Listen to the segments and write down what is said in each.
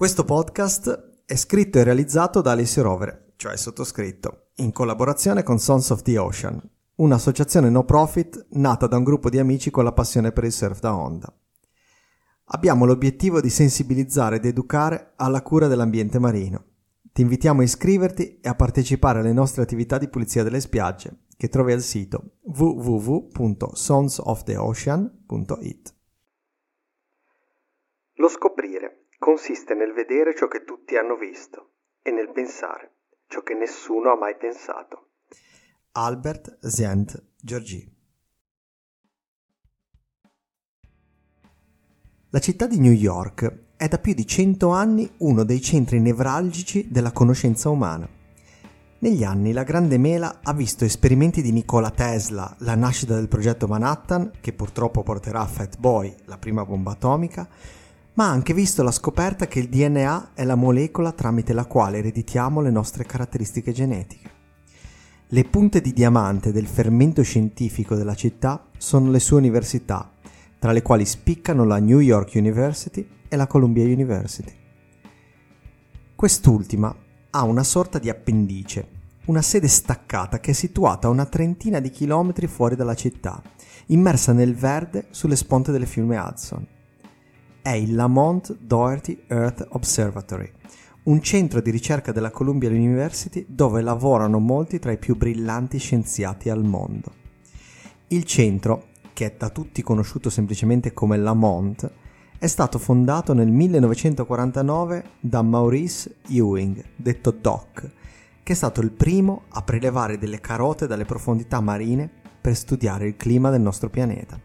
Questo podcast è scritto e realizzato da Alessio Rovere, cioè sottoscritto, in collaborazione con Sons of the Ocean, un'associazione no profit nata da un gruppo di amici con la passione per il surf da onda. Abbiamo l'obiettivo di sensibilizzare ed educare alla cura dell'ambiente marino. Ti invitiamo a iscriverti e a partecipare alle nostre attività di pulizia delle spiagge che trovi al sito www.sonsoftheocean.it. Lo scoprire consiste nel vedere ciò che tutti hanno visto e nel pensare ciò che nessuno ha mai pensato. Albert Zient Giorgi La città di New York è da più di cento anni uno dei centri nevralgici della conoscenza umana. Negli anni la Grande Mela ha visto esperimenti di Nikola Tesla, la nascita del progetto Manhattan, che purtroppo porterà a Fat Boy, la prima bomba atomica, ma ha anche visto la scoperta che il DNA è la molecola tramite la quale ereditiamo le nostre caratteristiche genetiche. Le punte di diamante del fermento scientifico della città sono le sue università, tra le quali spiccano la New York University e la Columbia University. Quest'ultima ha una sorta di appendice, una sede staccata che è situata a una trentina di chilometri fuori dalla città, immersa nel verde sulle sponte del fiume Hudson è il Lamont Doherty Earth Observatory, un centro di ricerca della Columbia University dove lavorano molti tra i più brillanti scienziati al mondo. Il centro, che è da tutti conosciuto semplicemente come Lamont, è stato fondato nel 1949 da Maurice Ewing, detto Doc, che è stato il primo a prelevare delle carote dalle profondità marine per studiare il clima del nostro pianeta.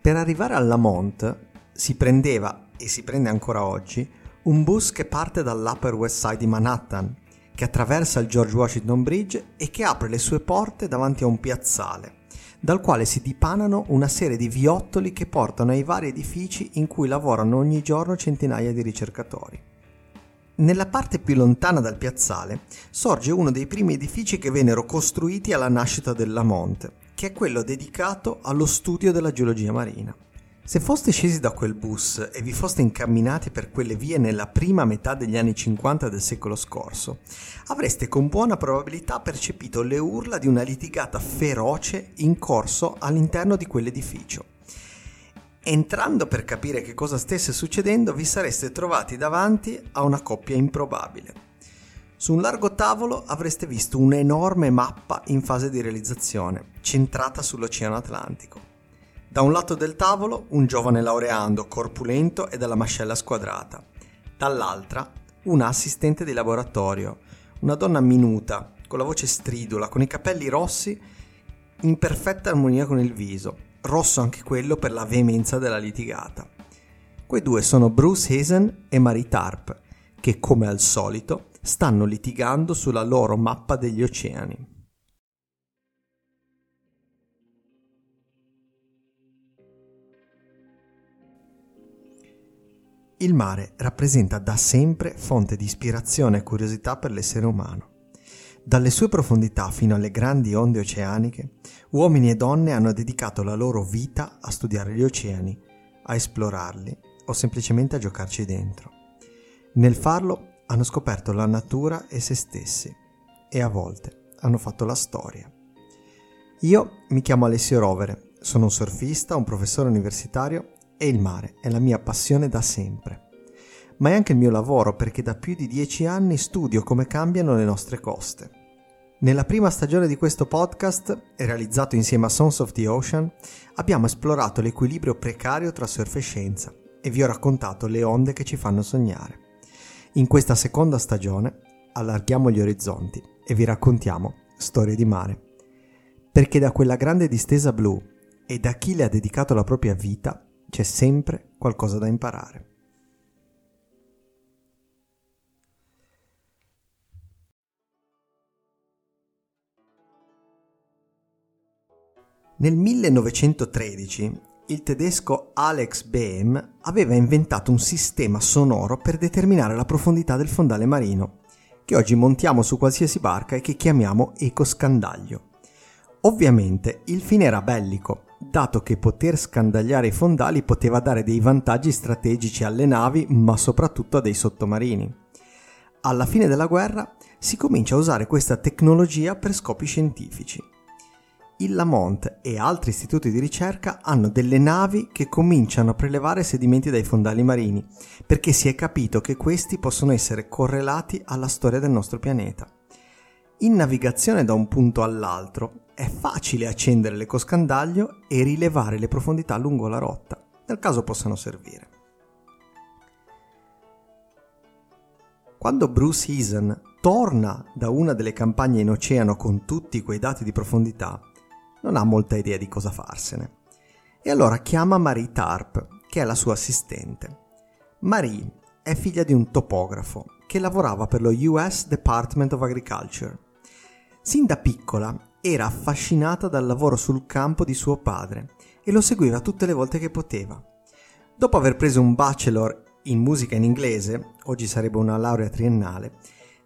Per arrivare al Lamont si prendeva, e si prende ancora oggi, un bus che parte dall'Upper West Side di Manhattan, che attraversa il George Washington Bridge e che apre le sue porte davanti a un piazzale, dal quale si dipanano una serie di viottoli che portano ai vari edifici in cui lavorano ogni giorno centinaia di ricercatori. Nella parte più lontana dal piazzale sorge uno dei primi edifici che vennero costruiti alla nascita del Lamont, che è quello dedicato allo studio della geologia marina. Se foste scesi da quel bus e vi foste incamminati per quelle vie nella prima metà degli anni 50 del secolo scorso, avreste con buona probabilità percepito le urla di una litigata feroce in corso all'interno di quell'edificio. Entrando per capire che cosa stesse succedendo, vi sareste trovati davanti a una coppia improbabile. Su un largo tavolo avreste visto un'enorme mappa in fase di realizzazione, centrata sull'Oceano Atlantico. Da un lato del tavolo un giovane laureando, corpulento e dalla mascella squadrata. Dall'altra una assistente di laboratorio, una donna minuta, con la voce stridula, con i capelli rossi, in perfetta armonia con il viso, rosso anche quello per la veemenza della litigata. Quei due sono Bruce Hazen e Marie Tarp, che come al solito stanno litigando sulla loro mappa degli oceani. Il mare rappresenta da sempre fonte di ispirazione e curiosità per l'essere umano. Dalle sue profondità fino alle grandi onde oceaniche, uomini e donne hanno dedicato la loro vita a studiare gli oceani, a esplorarli o semplicemente a giocarci dentro. Nel farlo hanno scoperto la natura e se stessi e a volte hanno fatto la storia. Io mi chiamo Alessio Rovere, sono un surfista, un professore universitario e il mare è la mia passione da sempre. Ma è anche il mio lavoro perché da più di dieci anni studio come cambiano le nostre coste. Nella prima stagione di questo podcast, realizzato insieme a Sons of the Ocean, abbiamo esplorato l'equilibrio precario tra surf e scienza e vi ho raccontato le onde che ci fanno sognare. In questa seconda stagione allarghiamo gli orizzonti e vi raccontiamo storie di mare. Perché da quella grande distesa blu e da chi le ha dedicato la propria vita c'è sempre qualcosa da imparare. Nel 1913 il tedesco Alex Behm aveva inventato un sistema sonoro per determinare la profondità del fondale marino, che oggi montiamo su qualsiasi barca e che chiamiamo ecoscandaglio. Ovviamente il fine era bellico, dato che poter scandagliare i fondali poteva dare dei vantaggi strategici alle navi, ma soprattutto a dei sottomarini. Alla fine della guerra si comincia a usare questa tecnologia per scopi scientifici. Il Lamont e altri istituti di ricerca hanno delle navi che cominciano a prelevare sedimenti dai fondali marini, perché si è capito che questi possono essere correlati alla storia del nostro pianeta. In navigazione da un punto all'altro è facile accendere l'ecoscandaglio e rilevare le profondità lungo la rotta, nel caso possano servire. Quando Bruce Eason torna da una delle campagne in oceano con tutti quei dati di profondità, non ha molta idea di cosa farsene. E allora chiama Marie Tarp, che è la sua assistente. Marie è figlia di un topografo che lavorava per lo US Department of Agriculture. Sin da piccola era affascinata dal lavoro sul campo di suo padre e lo seguiva tutte le volte che poteva. Dopo aver preso un bachelor in musica in inglese, oggi sarebbe una laurea triennale,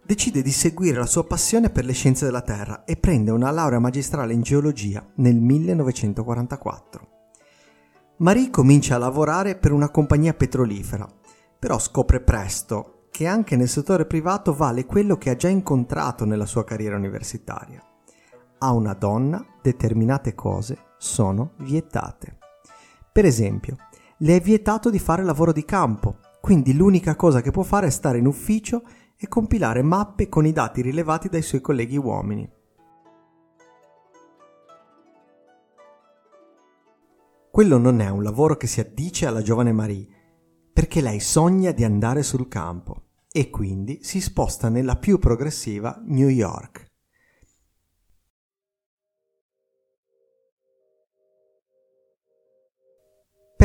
decide di seguire la sua passione per le scienze della Terra e prende una laurea magistrale in geologia nel 1944. Marie comincia a lavorare per una compagnia petrolifera, però scopre presto che anche nel settore privato vale quello che ha già incontrato nella sua carriera universitaria. A una donna determinate cose sono vietate. Per esempio, le è vietato di fare lavoro di campo, quindi l'unica cosa che può fare è stare in ufficio e compilare mappe con i dati rilevati dai suoi colleghi uomini. Quello non è un lavoro che si addice alla giovane Marie, perché lei sogna di andare sul campo e quindi si sposta nella più progressiva New York.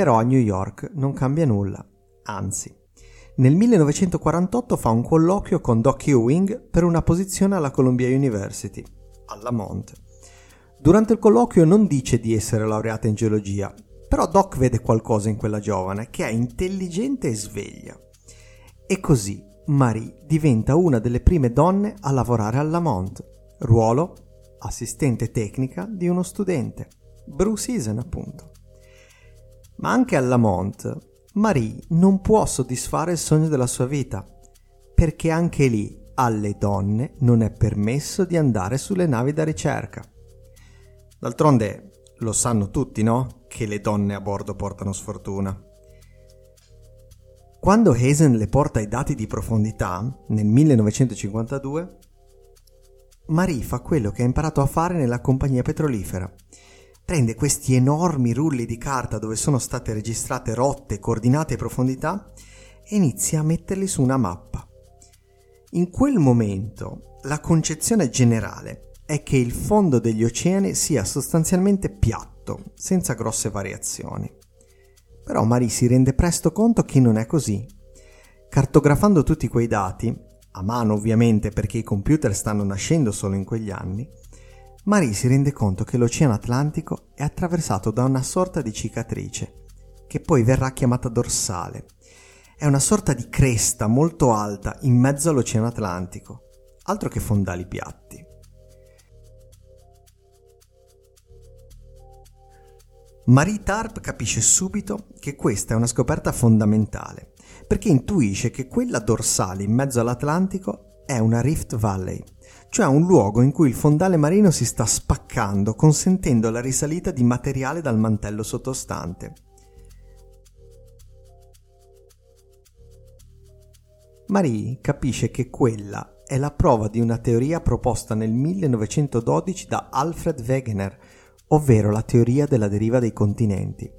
Però a New York non cambia nulla, anzi. Nel 1948 fa un colloquio con Doc Ewing per una posizione alla Columbia University, alla Mont. Durante il colloquio non dice di essere laureata in geologia, però Doc vede qualcosa in quella giovane che è intelligente e sveglia. E così Marie diventa una delle prime donne a lavorare alla Mont, ruolo assistente tecnica di uno studente, Bruce Eason appunto. Ma anche alla Mont, Marie non può soddisfare il sogno della sua vita, perché anche lì alle donne non è permesso di andare sulle navi da ricerca. D'altronde lo sanno tutti, no? Che le donne a bordo portano sfortuna. Quando Hazen le porta i dati di profondità, nel 1952, Marie fa quello che ha imparato a fare nella compagnia petrolifera prende questi enormi rulli di carta dove sono state registrate rotte, coordinate e profondità e inizia a metterli su una mappa. In quel momento la concezione generale è che il fondo degli oceani sia sostanzialmente piatto, senza grosse variazioni. Però Marie si rende presto conto che non è così. Cartografando tutti quei dati, a mano ovviamente perché i computer stanno nascendo solo in quegli anni, Marie si rende conto che l'Oceano Atlantico è attraversato da una sorta di cicatrice, che poi verrà chiamata dorsale. È una sorta di cresta molto alta in mezzo all'Oceano Atlantico, altro che fondali piatti. Marie Tarp capisce subito che questa è una scoperta fondamentale, perché intuisce che quella dorsale in mezzo all'Atlantico è una Rift Valley, cioè un luogo in cui il fondale marino si sta spaccando, consentendo la risalita di materiale dal mantello sottostante. Marie capisce che quella è la prova di una teoria proposta nel 1912 da Alfred Wegener, ovvero la teoria della deriva dei continenti.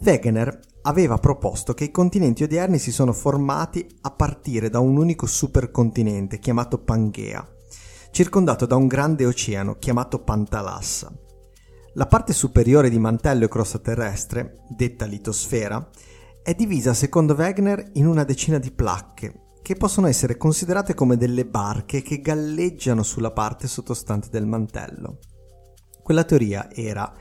Wegener aveva proposto che i continenti odierni si sono formati a partire da un unico supercontinente chiamato Pangea, circondato da un grande oceano chiamato Pantalassa. La parte superiore di mantello e crosta terrestre, detta litosfera, è divisa secondo Wegener in una decina di placche, che possono essere considerate come delle barche che galleggiano sulla parte sottostante del mantello. Quella teoria era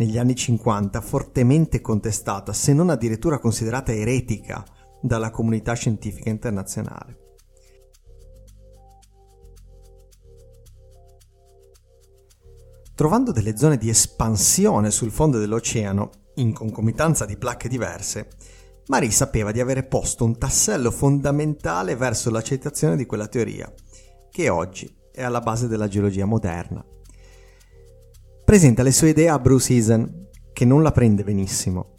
negli anni 50 fortemente contestata, se non addirittura considerata eretica dalla comunità scientifica internazionale. Trovando delle zone di espansione sul fondo dell'oceano, in concomitanza di placche diverse, Marie sapeva di avere posto un tassello fondamentale verso l'accettazione di quella teoria, che oggi è alla base della geologia moderna. Presenta le sue idee a Bruce Eason, che non la prende benissimo.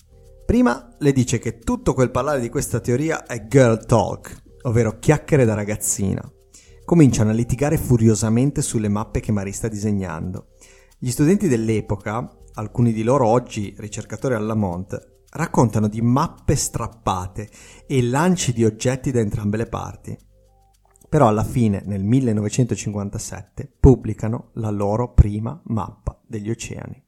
Prima le dice che tutto quel parlare di questa teoria è girl talk, ovvero chiacchiere da ragazzina. Cominciano a litigare furiosamente sulle mappe che Marie sta disegnando. Gli studenti dell'epoca, alcuni di loro oggi ricercatori alla Lamont, raccontano di mappe strappate e lanci di oggetti da entrambe le parti. Però alla fine, nel 1957, pubblicano la loro prima mappa degli oceani.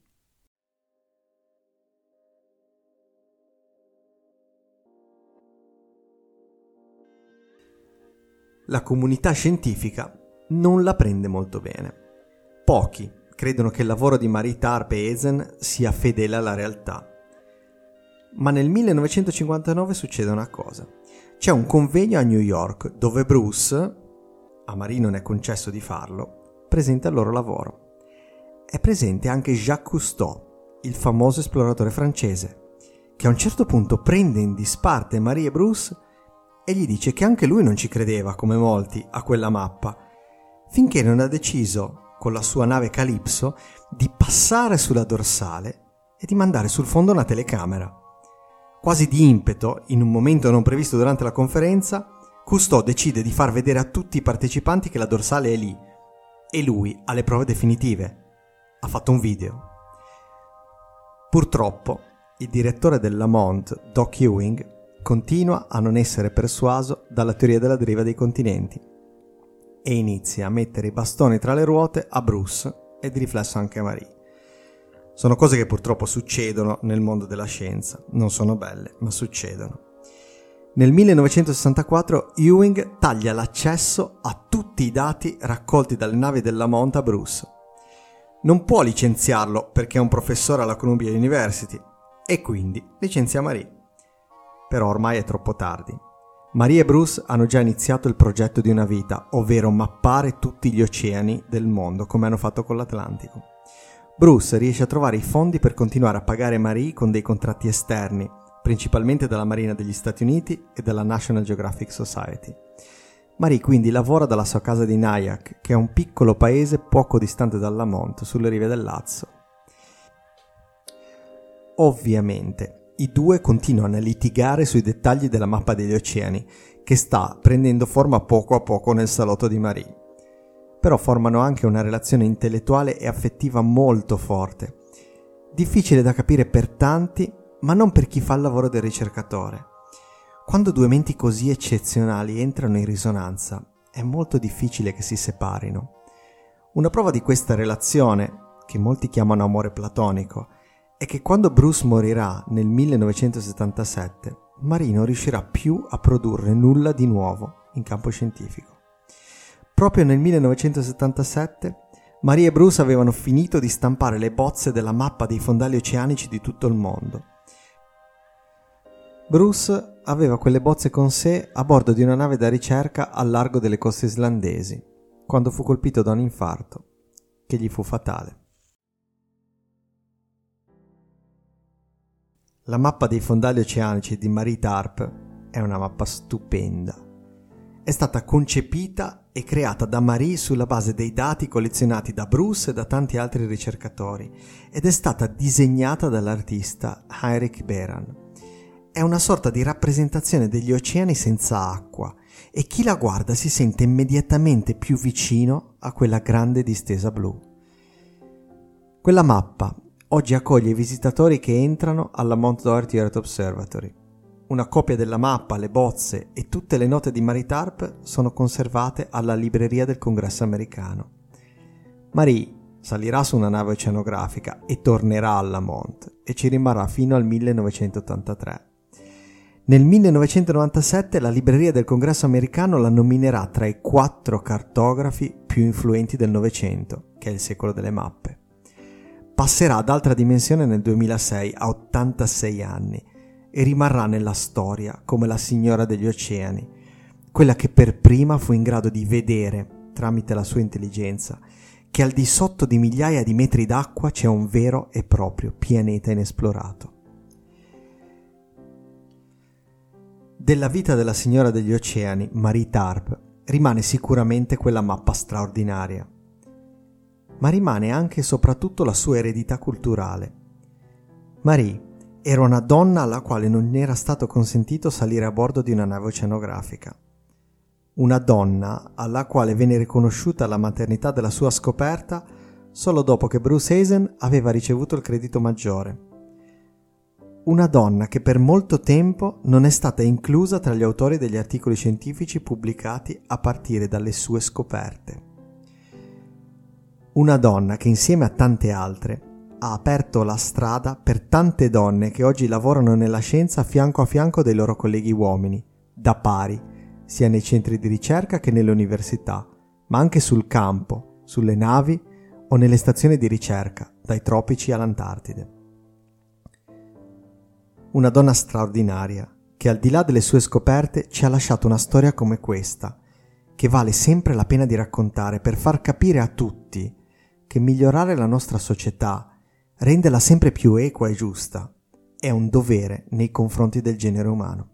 La comunità scientifica non la prende molto bene. Pochi credono che il lavoro di Marie Tarp e Eisen sia fedele alla realtà ma nel 1959 succede una cosa. C'è un convegno a New York dove Bruce, a Marie non è concesso di farlo, presenta il loro lavoro. È presente anche Jacques Cousteau, il famoso esploratore francese, che a un certo punto prende in disparte Marie e Bruce e gli dice che anche lui non ci credeva, come molti, a quella mappa, finché non ha deciso, con la sua nave Calypso, di passare sulla dorsale e di mandare sul fondo una telecamera. Quasi di impeto, in un momento non previsto durante la conferenza, Cousteau decide di far vedere a tutti i partecipanti che la dorsale è lì e lui ha le prove definitive. Ha fatto un video. Purtroppo, il direttore del Lamont, Doc Ewing, continua a non essere persuaso dalla teoria della deriva dei continenti e inizia a mettere i bastoni tra le ruote a Bruce e di riflesso anche a Marie. Sono cose che purtroppo succedono nel mondo della scienza, non sono belle, ma succedono. Nel 1964 Ewing taglia l'accesso a tutti i dati raccolti dalle navi della Monta Bruce. Non può licenziarlo perché è un professore alla Columbia University e quindi licenzia Marie. Però ormai è troppo tardi. Marie e Bruce hanno già iniziato il progetto di una vita, ovvero mappare tutti gli oceani del mondo come hanno fatto con l'Atlantico. Bruce riesce a trovare i fondi per continuare a pagare Marie con dei contratti esterni, principalmente dalla Marina degli Stati Uniti e dalla National Geographic Society. Marie quindi lavora dalla sua casa di Nyack, che è un piccolo paese poco distante da Lamont, sulle rive del Lazzo. Ovviamente, i due continuano a litigare sui dettagli della mappa degli oceani, che sta prendendo forma poco a poco nel salotto di Marie però formano anche una relazione intellettuale e affettiva molto forte. Difficile da capire per tanti, ma non per chi fa il lavoro del ricercatore. Quando due menti così eccezionali entrano in risonanza, è molto difficile che si separino. Una prova di questa relazione, che molti chiamano amore platonico, è che quando Bruce morirà nel 1977, Marie non riuscirà più a produrre nulla di nuovo in campo scientifico. Proprio nel 1977 Marie e Bruce avevano finito di stampare le bozze della mappa dei fondali oceanici di tutto il mondo. Bruce aveva quelle bozze con sé a bordo di una nave da ricerca al largo delle coste islandesi, quando fu colpito da un infarto, che gli fu fatale. La mappa dei fondali oceanici di Marie Tarp è una mappa stupenda. È stata concepita e creata da Marie sulla base dei dati collezionati da Bruce e da tanti altri ricercatori ed è stata disegnata dall'artista Heinrich Beran. È una sorta di rappresentazione degli oceani senza acqua e chi la guarda si sente immediatamente più vicino a quella grande distesa blu. Quella mappa oggi accoglie i visitatori che entrano alla Mount Doherty Earth Observatory una copia della mappa, le bozze e tutte le note di Marie Tarp sono conservate alla libreria del Congresso americano. Marie salirà su una nave oceanografica e tornerà alla Mont e ci rimarrà fino al 1983. Nel 1997 la libreria del Congresso americano la nominerà tra i quattro cartografi più influenti del Novecento, che è il secolo delle mappe. Passerà ad altra dimensione nel 2006 a 86 anni e rimarrà nella storia come la signora degli oceani, quella che per prima fu in grado di vedere, tramite la sua intelligenza, che al di sotto di migliaia di metri d'acqua c'è un vero e proprio pianeta inesplorato. Della vita della signora degli oceani, Marie Tarp, rimane sicuramente quella mappa straordinaria, ma rimane anche e soprattutto la sua eredità culturale. Marie era una donna alla quale non era stato consentito salire a bordo di una nave oceanografica una donna alla quale venne riconosciuta la maternità della sua scoperta solo dopo che Bruce Hazen aveva ricevuto il credito maggiore. Una donna che per molto tempo non è stata inclusa tra gli autori degli articoli scientifici pubblicati a partire dalle sue scoperte. Una donna che insieme a tante altre ha aperto la strada per tante donne che oggi lavorano nella scienza fianco a fianco dei loro colleghi uomini, da pari, sia nei centri di ricerca che nelle università, ma anche sul campo, sulle navi o nelle stazioni di ricerca, dai tropici all'Antartide. Una donna straordinaria, che al di là delle sue scoperte ci ha lasciato una storia come questa, che vale sempre la pena di raccontare per far capire a tutti che migliorare la nostra società, renderla sempre più equa e giusta, è un dovere nei confronti del genere umano.